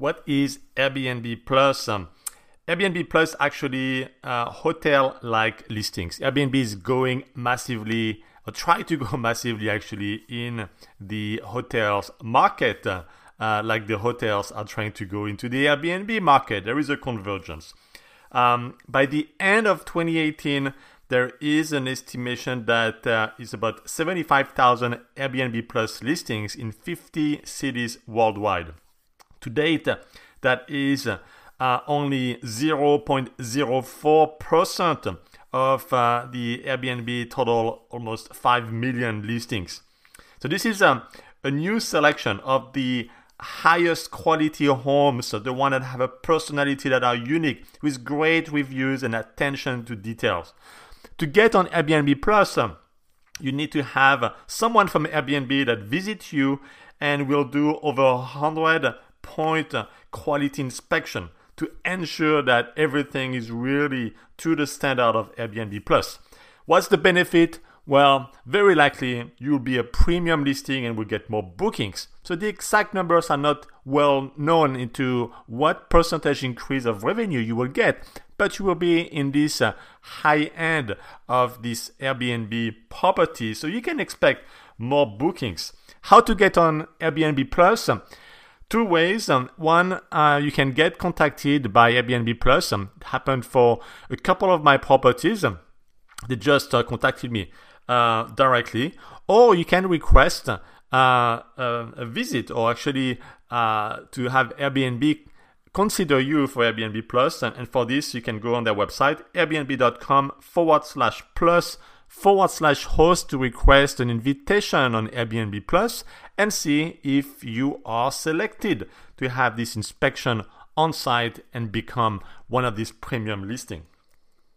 what is Airbnb Plus? Um, Airbnb Plus actually uh, hotel-like listings. Airbnb is going massively, or try to go massively actually in the hotels market, uh, like the hotels are trying to go into the Airbnb market. There is a convergence. Um, by the end of 2018, there is an estimation that uh, is about 75,000 Airbnb Plus listings in 50 cities worldwide. To date, that is uh, only 0.04% of uh, the Airbnb total almost 5 million listings. So this is um, a new selection of the highest quality homes, so the one that have a personality that are unique with great reviews and attention to details. To get on Airbnb Plus, um, you need to have someone from Airbnb that visits you and will do over 100 point quality inspection to ensure that everything is really to the standard of Airbnb Plus. What's the benefit? Well, very likely you'll be a premium listing and will get more bookings. So the exact numbers are not well known into what percentage increase of revenue you will get, but you will be in this uh, high end of this Airbnb property. So you can expect more bookings. How to get on Airbnb Plus? Two ways. Um, one, uh, you can get contacted by Airbnb Plus. Um, it happened for a couple of my properties. Um, they just uh, contacted me uh, directly, or you can request uh, a visit, or actually uh, to have Airbnb consider you for Airbnb Plus. And, and for this, you can go on their website, airbnb.com forward slash plus forward slash host to request an invitation on Airbnb Plus and see if you are selected to have this inspection on site and become one of these premium listing.